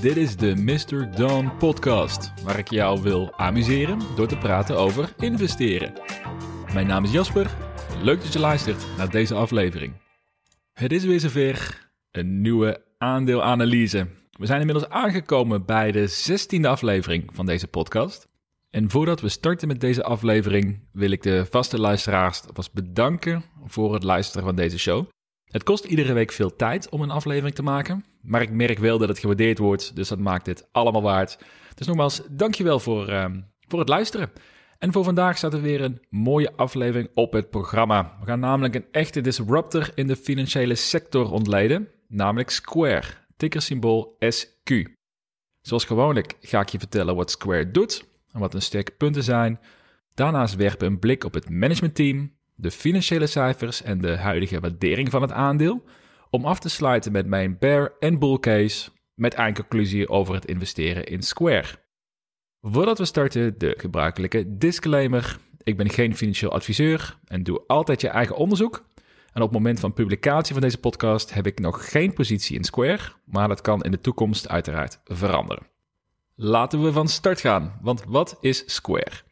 Dit is de Mr. Dawn podcast, waar ik jou wil amuseren door te praten over investeren. Mijn naam is Jasper, leuk dat je luistert naar deze aflevering. Het is weer zover, een nieuwe aandeelanalyse. We zijn inmiddels aangekomen bij de 16e aflevering van deze podcast. En voordat we starten met deze aflevering, wil ik de vaste luisteraars alvast bedanken voor het luisteren van deze show. Het kost iedere week veel tijd om een aflevering te maken, maar ik merk wel dat het gewaardeerd wordt, dus dat maakt dit allemaal waard. Dus nogmaals, dankjewel voor, uh, voor het luisteren. En voor vandaag staat er weer een mooie aflevering op het programma. We gaan namelijk een echte disruptor in de financiële sector ontleden, namelijk Square, tickersymbool SQ. Zoals gewoonlijk ga ik je vertellen wat Square doet en wat hun sterke punten zijn. Daarnaast werpen een blik op het managementteam, de financiële cijfers en de huidige waardering van het aandeel, om af te sluiten met mijn bear en bull case met eindconclusie over het investeren in Square. Voordat we starten, de gebruikelijke disclaimer. Ik ben geen financieel adviseur en doe altijd je eigen onderzoek. En op het moment van publicatie van deze podcast heb ik nog geen positie in Square, maar dat kan in de toekomst uiteraard veranderen. Laten we van start gaan, want wat is Square?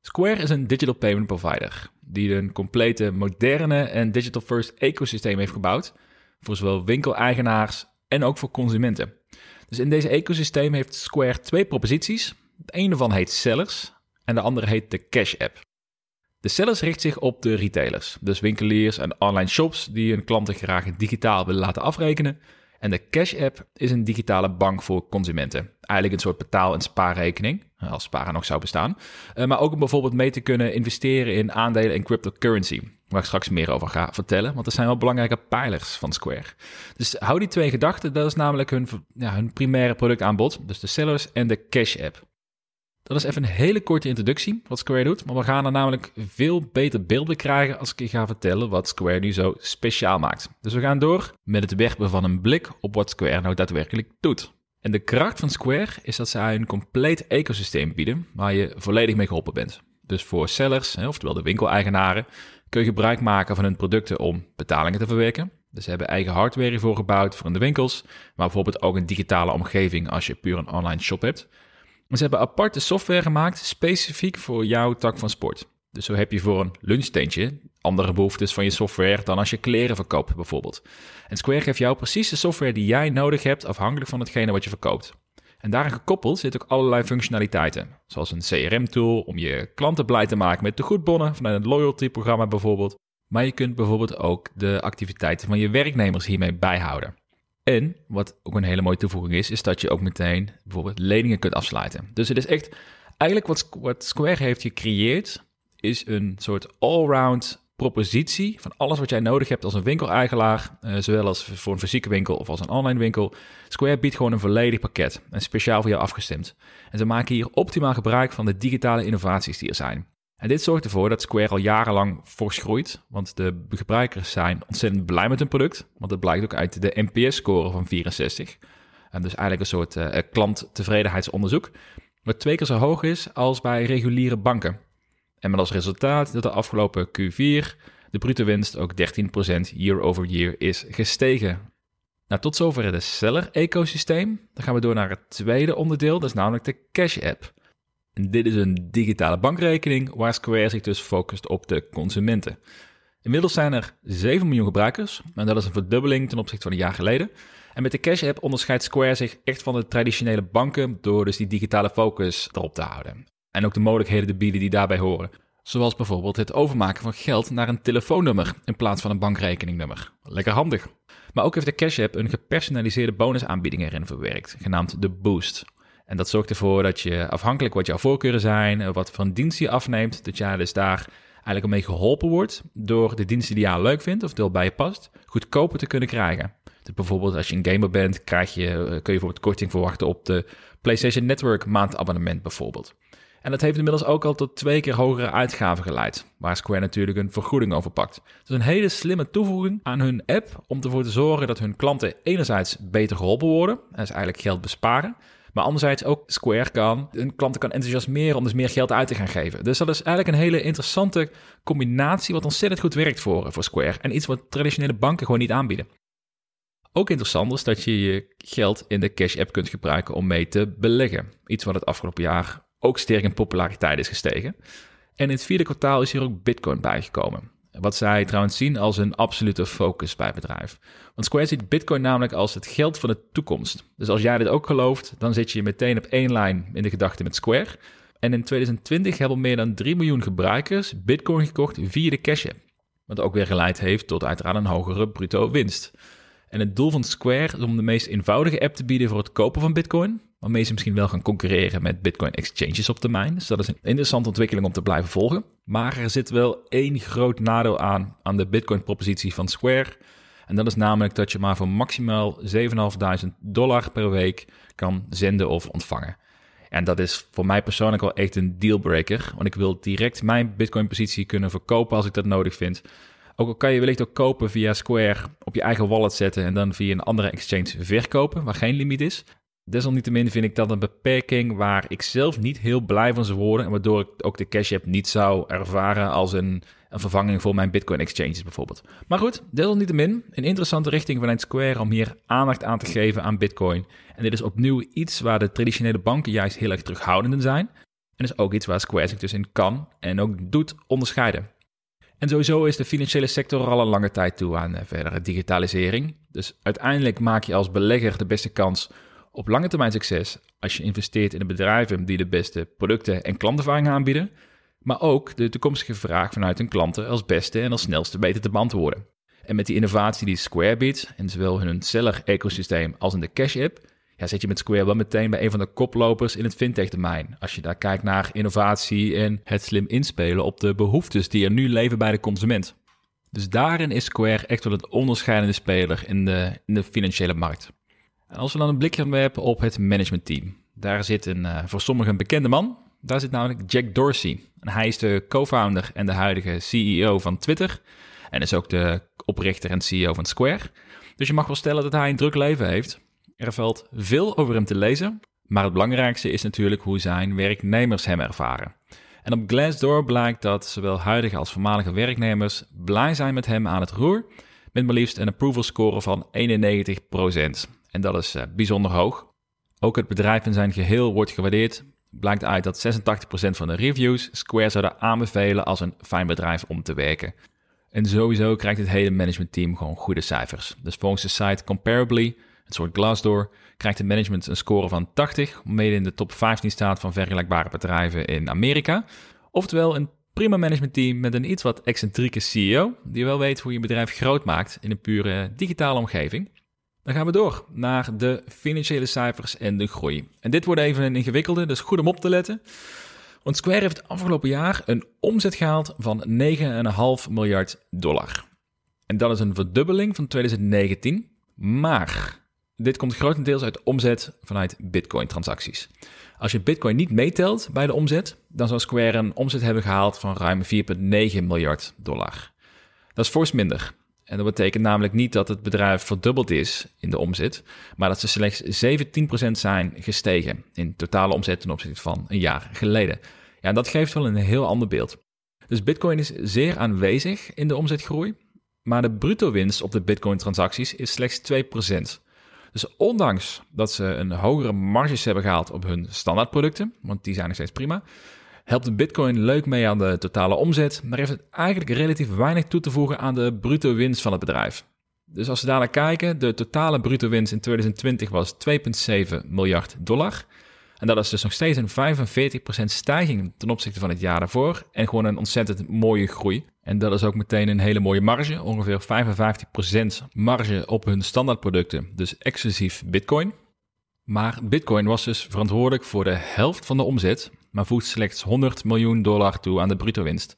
Square is een digital payment provider die een complete moderne en digital first ecosysteem heeft gebouwd voor zowel winkeleigenaars en ook voor consumenten. Dus in deze ecosysteem heeft Square twee proposities. De ene van heet Sellers en de andere heet de Cash App. De Sellers richt zich op de retailers, dus winkeliers en online shops die hun klanten graag digitaal willen laten afrekenen. En de Cash App is een digitale bank voor consumenten. Eigenlijk een soort betaal- en spaarrekening, als sparen nog zou bestaan. Eh, maar ook om bijvoorbeeld mee te kunnen investeren in aandelen en cryptocurrency. Waar ik straks meer over ga vertellen, want dat zijn wel belangrijke pijlers van Square. Dus hou die twee gedachten, dat is namelijk hun, ja, hun primaire productaanbod. Dus de Sellers en de Cash App. Dat is even een hele korte introductie wat Square doet, maar we gaan er namelijk veel beter beeld bij krijgen als ik je ga vertellen wat Square nu zo speciaal maakt. Dus we gaan door met het werpen van een blik op wat Square nou daadwerkelijk doet. En de kracht van Square is dat zij een compleet ecosysteem bieden waar je volledig mee geholpen bent. Dus voor sellers, oftewel de winkeleigenaren, kun je gebruik maken van hun producten om betalingen te verwerken. Dus ze hebben eigen hardware hiervoor gebouwd voor in de winkels, maar bijvoorbeeld ook een digitale omgeving als je puur een online shop hebt. Ze hebben aparte software gemaakt specifiek voor jouw tak van sport. Dus zo heb je voor een lunchtentje andere behoeftes van je software dan als je kleren verkoopt bijvoorbeeld. En Square geeft jou precies de software die jij nodig hebt afhankelijk van hetgene wat je verkoopt. En daarin gekoppeld zitten ook allerlei functionaliteiten, zoals een CRM-tool om je klanten blij te maken met de goedbonnen vanuit een loyalty-programma bijvoorbeeld. Maar je kunt bijvoorbeeld ook de activiteiten van je werknemers hiermee bijhouden. En wat ook een hele mooie toevoeging is, is dat je ook meteen bijvoorbeeld leningen kunt afsluiten. Dus het is echt, eigenlijk wat, wat Square heeft gecreëerd, is een soort allround propositie van alles wat jij nodig hebt als een winkeleigenaar, uh, zowel als voor een fysieke winkel of als een online winkel. Square biedt gewoon een volledig pakket en speciaal voor jou afgestemd. En ze maken hier optimaal gebruik van de digitale innovaties die er zijn. En dit zorgt ervoor dat Square al jarenlang fors groeit, want de gebruikers zijn ontzettend blij met hun product, want dat blijkt ook uit de NPS-score van 64. En dus eigenlijk een soort uh, klanttevredenheidsonderzoek, wat twee keer zo hoog is als bij reguliere banken. En met als resultaat dat de afgelopen Q4 de bruto winst ook 13% year over year is gestegen. Nou, tot zover het seller-ecosysteem. Dan gaan we door naar het tweede onderdeel, dat is namelijk de Cash App. Dit is een digitale bankrekening waar Square zich dus focust op de consumenten. Inmiddels zijn er 7 miljoen gebruikers en dat is een verdubbeling ten opzichte van een jaar geleden. En met de Cash App onderscheidt Square zich echt van de traditionele banken door dus die digitale focus erop te houden. En ook de mogelijkheden te bieden die daarbij horen. Zoals bijvoorbeeld het overmaken van geld naar een telefoonnummer in plaats van een bankrekeningnummer. Lekker handig. Maar ook heeft de Cash App een gepersonaliseerde bonusaanbieding erin verwerkt, genaamd de Boost. En dat zorgt ervoor dat je afhankelijk wat jouw voorkeuren zijn, wat voor dienst je afneemt, dat jij dus daar eigenlijk mee geholpen wordt door de diensten die jij leuk vindt of deel bij je past, goedkoper te kunnen krijgen. Dus bijvoorbeeld als je een gamer bent, krijg je, eh, kun je bijvoorbeeld korting verwachten op de PlayStation Network maandabonnement bijvoorbeeld. En dat heeft inmiddels ook al tot twee keer hogere uitgaven geleid, waar Square natuurlijk een vergoeding over pakt. Dus een hele slimme toevoeging aan hun app om ervoor te zorgen dat hun klanten enerzijds beter geholpen worden, en is eigenlijk geld besparen, maar anderzijds ook Square kan hun klanten kan enthousiasmeren om dus meer geld uit te gaan geven. Dus dat is eigenlijk een hele interessante combinatie wat ontzettend goed werkt voor, voor Square en iets wat traditionele banken gewoon niet aanbieden. Ook interessant is dat je je geld in de Cash App kunt gebruiken om mee te beleggen. Iets wat het afgelopen jaar ook sterk in populariteit is gestegen. En in het vierde kwartaal is hier ook Bitcoin bijgekomen. Wat zij trouwens zien als een absolute focus bij het bedrijf. Want Square ziet Bitcoin namelijk als het geld van de toekomst. Dus als jij dit ook gelooft, dan zit je meteen op één lijn in de gedachte met Square. En in 2020 hebben meer dan 3 miljoen gebruikers Bitcoin gekocht via de Cash App. Wat ook weer geleid heeft tot uiteraard een hogere bruto winst. En het doel van Square is om de meest eenvoudige app te bieden voor het kopen van Bitcoin, waarmee ze misschien wel gaan concurreren met Bitcoin exchanges op termijn. Dus dat is een interessante ontwikkeling om te blijven volgen. Maar er zit wel één groot nadeel aan aan de Bitcoin-propositie van Square. En dat is namelijk dat je maar voor maximaal 7.500 dollar per week kan zenden of ontvangen. En dat is voor mij persoonlijk wel echt een dealbreaker. Want ik wil direct mijn Bitcoin-positie kunnen verkopen als ik dat nodig vind. Ook al kan je wellicht ook kopen via Square op je eigen wallet zetten en dan via een andere exchange verkopen, waar geen limiet is. Desalniettemin vind ik dat een beperking waar ik zelf niet heel blij van zou worden. En waardoor ik ook de Cash App niet zou ervaren als een, een vervanging voor mijn Bitcoin exchanges bijvoorbeeld. Maar goed, desalniettemin een interessante richting vanuit Square om hier aandacht aan te geven aan Bitcoin. En dit is opnieuw iets waar de traditionele banken juist heel erg terughoudend in zijn. En is ook iets waar Square zich dus in kan en ook doet onderscheiden. En sowieso is de financiële sector al een lange tijd toe aan eh, verdere digitalisering. Dus uiteindelijk maak je als belegger de beste kans op lange termijn succes als je investeert in de bedrijven die de beste producten en klantervaring aanbieden, maar ook de toekomstige vraag vanuit hun klanten als beste en als snelste beter te beantwoorden. En met die innovatie die Square biedt, in zowel hun seller-ecosysteem als in de Cash-app, ja, zit je met Square wel meteen bij een van de koplopers in het fintech-domein. Als je daar kijkt naar innovatie en het slim inspelen op de behoeftes die er nu leven bij de consument. Dus daarin is Square echt wel een onderscheidende speler in de, in de financiële markt. En als we dan een blikje werpen op het managementteam. Daar zit een uh, voor sommigen bekende man. Daar zit namelijk Jack Dorsey. En hij is de co-founder en de huidige CEO van Twitter. En is ook de oprichter en CEO van Square. Dus je mag wel stellen dat hij een druk leven heeft. Er valt veel over hem te lezen, maar het belangrijkste is natuurlijk hoe zijn werknemers hem ervaren. En op Glassdoor blijkt dat zowel huidige als voormalige werknemers blij zijn met hem aan het roer, met maar liefst een approval score van 91%. En dat is uh, bijzonder hoog. Ook het bedrijf in zijn geheel wordt gewaardeerd. Blijkt uit dat 86% van de reviews Square zouden aanbevelen als een fijn bedrijf om te werken. En sowieso krijgt het hele managementteam gewoon goede cijfers. Dus volgens de site Comparably een soort Glassdoor, krijgt het management een score van 80, mede in de top 15 staat van vergelijkbare bedrijven in Amerika. Oftewel een prima managementteam met een iets wat excentrieke CEO, die wel weet hoe je bedrijf groot maakt in een pure digitale omgeving. Dan gaan we door naar de financiële cijfers en de groei. En dit wordt even een ingewikkelde, dus goed om op te letten. Want Square heeft afgelopen jaar een omzet gehaald van 9,5 miljard dollar. En dat is een verdubbeling van 2019. Maar dit komt grotendeels uit omzet vanuit Bitcoin-transacties. Als je Bitcoin niet meetelt bij de omzet, dan zou Square een omzet hebben gehaald van ruim 4,9 miljard dollar. Dat is fors minder. En dat betekent namelijk niet dat het bedrijf verdubbeld is in de omzet, maar dat ze slechts 17% zijn gestegen in totale omzet ten opzichte van een jaar geleden. Ja, en dat geeft wel een heel ander beeld. Dus Bitcoin is zeer aanwezig in de omzetgroei, maar de bruto winst op de Bitcoin-transacties is slechts 2%. Dus ondanks dat ze een hogere marges hebben gehaald op hun standaardproducten, want die zijn nog steeds prima, helpt de Bitcoin leuk mee aan de totale omzet, maar heeft het eigenlijk relatief weinig toe te voegen aan de bruto winst van het bedrijf. Dus als we daar kijken, de totale bruto winst in 2020 was 2,7 miljard dollar. En dat is dus nog steeds een 45% stijging ten opzichte van het jaar daarvoor. En gewoon een ontzettend mooie groei. En dat is ook meteen een hele mooie marge. Ongeveer 55% marge op hun standaardproducten. Dus exclusief Bitcoin. Maar Bitcoin was dus verantwoordelijk voor de helft van de omzet. Maar voegt slechts 100 miljoen dollar toe aan de bruto winst.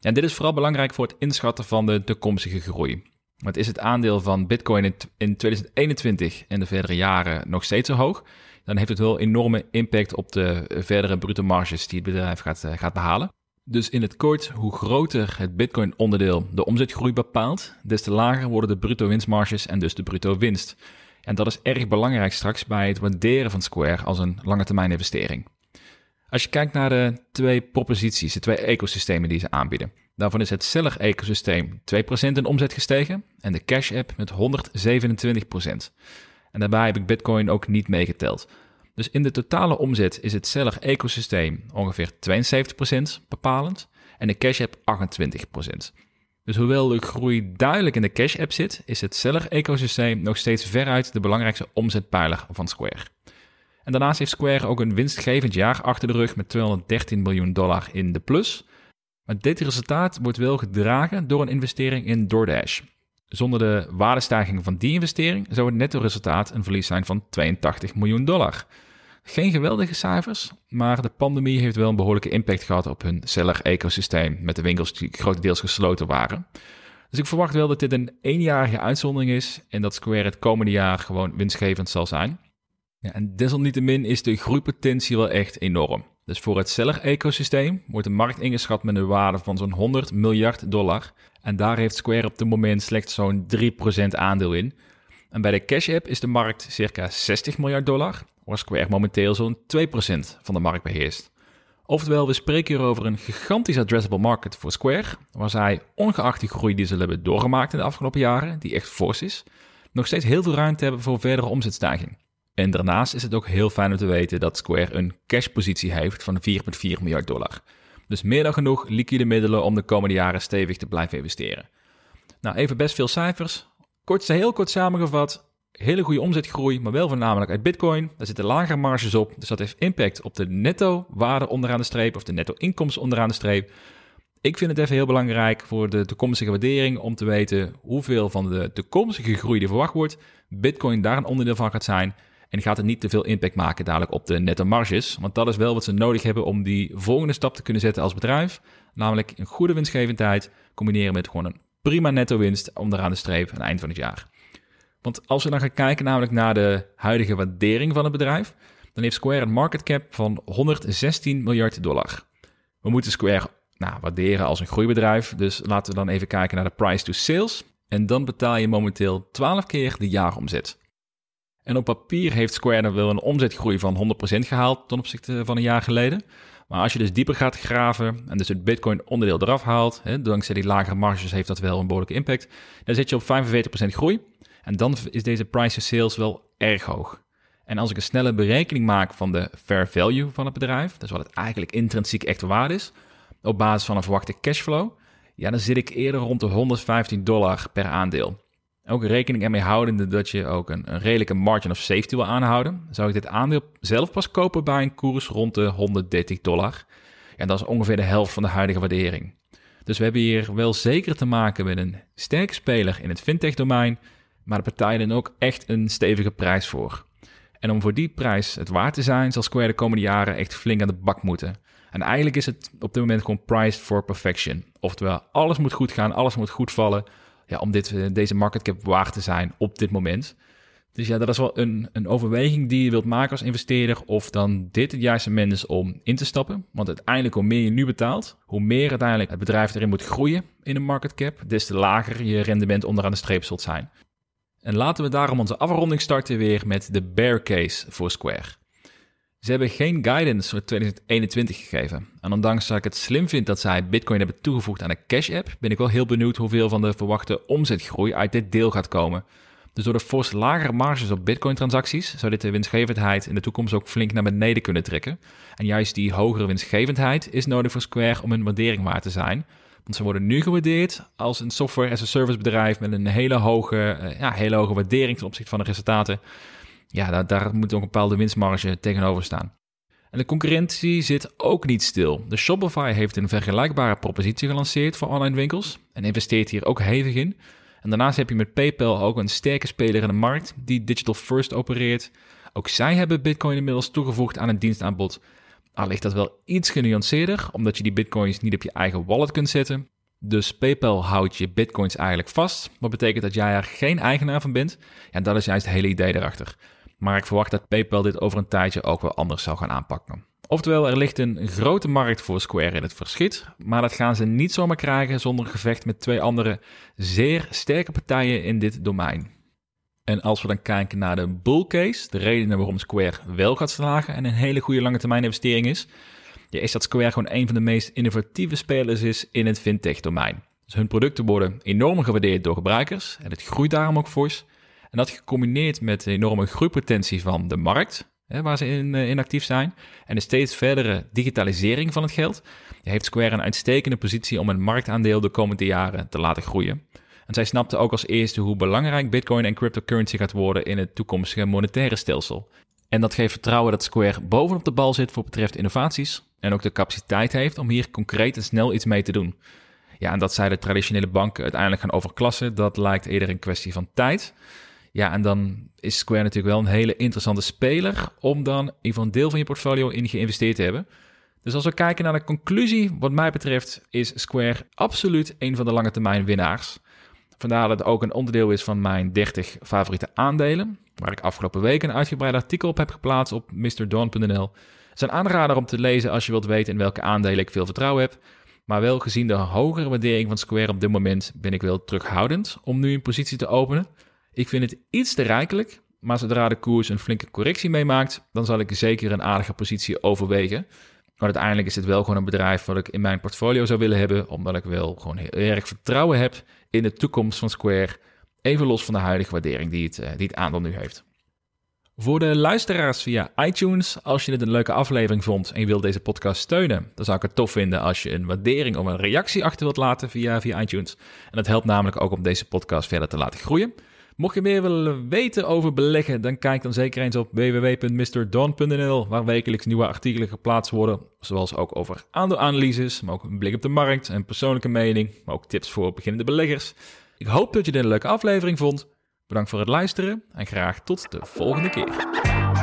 En dit is vooral belangrijk voor het inschatten van de toekomstige groei. Want is het aandeel van Bitcoin in 2021 en de verdere jaren nog steeds zo hoog? Dan heeft het wel enorme impact op de verdere bruto marges die het bedrijf gaat, eh, gaat behalen. Dus in het kort, hoe groter het Bitcoin-onderdeel de omzetgroei bepaalt, des te lager worden de bruto winstmarges en dus de bruto winst. En dat is erg belangrijk straks bij het waarderen van Square als een lange termijn investering. Als je kijkt naar de twee proposities, de twee ecosystemen die ze aanbieden. Daarvan is het Seller-ecosysteem 2% in omzet gestegen en de Cash App met 127%. En daarbij heb ik Bitcoin ook niet meegeteld. Dus in de totale omzet is het Seller-ecosysteem ongeveer 72% bepalend en de Cash App 28%. Dus hoewel de groei duidelijk in de Cash App zit, is het Seller-ecosysteem nog steeds veruit de belangrijkste omzetpijler van Square. En daarnaast heeft Square ook een winstgevend jaar achter de rug met 213 miljoen dollar in de plus. Maar dit resultaat wordt wel gedragen door een investering in DoorDash. Zonder de waardestijging van die investering zou het netto resultaat een verlies zijn van 82 miljoen dollar. Geen geweldige cijfers, maar de pandemie heeft wel een behoorlijke impact gehad op hun seller-ecosysteem, met de winkels die grotendeels gesloten waren. Dus ik verwacht wel dat dit een eenjarige uitzondering is en dat Square het komende jaar gewoon winstgevend zal zijn. Ja, en desalniettemin is de groeipotentie wel echt enorm. Dus voor het seller-ecosysteem wordt de markt ingeschat met een waarde van zo'n 100 miljard dollar. En daar heeft Square op dit moment slechts zo'n 3% aandeel in. En bij de Cash App is de markt circa 60 miljard dollar waar Square momenteel zo'n 2% van de markt beheerst. Oftewel, we spreken hier over een gigantisch addressable market voor Square, waar zij, ongeacht die groei die ze hebben doorgemaakt in de afgelopen jaren, die echt fors is, nog steeds heel veel ruimte hebben voor verdere omzetstijging. En daarnaast is het ook heel fijn om te weten dat Square een cashpositie heeft van 4,4 miljard dollar. Dus meer dan genoeg liquide middelen om de komende jaren stevig te blijven investeren. Nou, even best veel cijfers. Kort, heel kort samengevat, hele goede omzetgroei, maar wel voornamelijk uit Bitcoin. Daar zitten lagere marges op, dus dat heeft impact op de netto waarde onderaan de streep of de netto inkomsten onderaan de streep. Ik vind het even heel belangrijk voor de toekomstige waardering om te weten hoeveel van de toekomstige groei die verwacht wordt, Bitcoin daar een onderdeel van gaat zijn. En gaat het niet te veel impact maken dadelijk op de netto marges. Want dat is wel wat ze nodig hebben om die volgende stap te kunnen zetten als bedrijf. Namelijk een goede winstgevendheid combineren met gewoon een prima netto winst onderaan de streep aan het eind van het jaar. Want als we dan gaan kijken namelijk naar de huidige waardering van het bedrijf, dan heeft Square een market cap van 116 miljard dollar. We moeten Square nou, waarderen als een groeibedrijf, dus laten we dan even kijken naar de price to sales. En dan betaal je momenteel 12 keer de jaaromzet. En op papier heeft Square dan wel een omzetgroei van 100% gehaald ten opzichte van een jaar geleden. Maar als je dus dieper gaat graven en dus het Bitcoin onderdeel eraf haalt, hè, dankzij die lagere marges heeft dat wel een behoorlijke impact, dan zit je op 45% groei. En dan is deze price to sales wel erg hoog. En als ik een snelle berekening maak van de fair value van het bedrijf, dus wat het eigenlijk intrinsiek echt waard is, op basis van een verwachte cashflow, ja, dan zit ik eerder rond de 115 dollar per aandeel. Ook rekening ermee houdende dat je ook een, redelijke margin of safety wil aanhouden, zou ik dit aandeel zelf pas kopen bij een koers rond de 130 dollar. En dat is ongeveer de helft van de huidige waardering. Dus we hebben hier wel zeker te maken met een sterke speler in het fintech-domein maar de partijen ook echt een stevige prijs voor. En om voor die prijs het waard te zijn, zal Square de komende jaren echt flink aan de bak moeten. En eigenlijk is het op dit moment gewoon priced for perfection. Oftewel, alles moet goed gaan, alles moet goed vallen ja, om dit, eh, deze market cap waard te zijn op dit moment. Dus ja, dat is wel een, een overweging die je wilt maken als investeerder. Of dan dit het juiste moment is om in te stappen. Want uiteindelijk, hoe meer je nu betaalt, hoe meer uiteindelijk het bedrijf erin moet groeien in een market cap, des te lager je rendement onderaan de streep zult zijn. En laten we daarom onze afronding starten weer met de bear case voor Square. Ze hebben geen guidance voor 2021 gegeven. En ondanks dat ik het slim vind dat zij Bitcoin hebben toegevoegd aan de Cash App, ben ik wel heel benieuwd hoeveel van de verwachte omzetgroei uit dit deel gaat komen. Dus door de fors lagere marges op Bitcoin-transacties zou dit de winstgevendheid in de toekomst ook flink naar beneden kunnen trekken. En juist die hogere winstgevendheid is nodig voor Square om een waardering waard te zijn. Want ze worden nu gewaardeerd als een software as a service bedrijf met een hele hoge, uh, ja, hele hoge waardering ten opzichte van de resultaten. Ja, daar, daar moet ook een bepaalde winstmarge tegenover staan. En de concurrentie zit ook niet stil. De Shopify heeft een vergelijkbare propositie gelanceerd voor online winkels en investeert hier ook hevig in. En daarnaast heb je met PayPal ook een sterke speler in de markt die digital first opereert. Ook zij hebben Bitcoin inmiddels toegevoegd aan het dienstaanbod al ligt dat wel iets genuanceerder, omdat je die bitcoins niet op je eigen wallet kunt zetten. Dus PayPal houdt je bitcoins eigenlijk vast, wat betekent dat jij er geen eigenaar van bent. Ja, dat is juist het hele idee erachter. Maar ik verwacht dat PayPal dit over een tijdje ook wel anders zal gaan aanpakken. Oftewel, er ligt een grote markt voor Square in het verschiet, maar dat gaan ze niet zomaar krijgen zonder gevecht met twee andere zeer sterke partijen in dit domein. En als we dan kijken naar de bull case, de redenen waarom Square wel gaat slagen en een hele goede lange termijn investering is, is dat Square gewoon een van de meest innovatieve spelers is in het fintech-domein. Dus hun producten worden enorm gewaardeerd door gebruikers en het groeit daarom ook fors. En dat gecombineerd met de enorme groeipotentie van de markt, hè, waar ze in, uh, in, actief zijn, en de steeds verdere digitalisering van het geld, heeft Square een uitstekende positie om een marktaandeel de komende jaren te laten groeien. En zij snapte ook als eerste hoe belangrijk Bitcoin en cryptocurrency gaat worden in het toekomstige monetaire stelsel. En dat geeft vertrouwen dat Square bovenop de bal zit voor betreft innovaties en ook de capaciteit heeft om hier concreet en snel iets mee te doen. Ja, en dat zij de traditionele banken uiteindelijk gaan overklassen, dat lijkt eerder een kwestie van tijd. Ja, en dan is Square natuurlijk wel een hele interessante speler om dan in ieder geval een deel van je portfolio in geïnvesteerd te hebben. Dus als we kijken naar de conclusie, wat mij betreft, is Square absoluut een van de lange termijn winnaars. Vandaar dat het ook een onderdeel is van mijn 30 favoriete aandelen, waar ik afgelopen week een uitgebreid artikel op heb geplaatst op mrdawn.nl. Het is een aanrader om te lezen als je wilt weten in welke aandelen ik veel vertrouwen heb. Maar wel gezien de hogere waardering van Square op dit moment ben ik wel terughoudend om nu een positie te openen. Ik vind het iets te rijkelijk, maar zodra de koers een flinke correctie meemaakt, dan zal ik zeker een aardige positie overwegen. Maar uiteindelijk is het wel gewoon een bedrijf wat ik in mijn portfolio zou willen hebben, omdat ik wel gewoon heel erg vertrouwen heb in de toekomst van Square, even los van de huidige waardering die het, eh, die het aandeel nu heeft. Voor de luisteraars via iTunes, als je het een leuke aflevering vond en je wilt deze podcast steunen, dan zou ik het tof vinden als je een waardering of een reactie achter wilt laten via, via iTunes. En dat helpt namelijk ook om deze podcast verder te laten groeien. Mocht je meer willen weten over beleggen, dan kijk dan zeker eens op www.mrdon.nl, waar wekelijks nieuwe artikelen geplaatst worden, zoals ook over aandeelanalyses, maar ook een blik op de markt en persoonlijke mening, maar ook tips voor beginnende beleggers. Ik hoop dat je dit een leuke aflevering vond. Bedankt voor het luisteren en graag tot de volgende keer.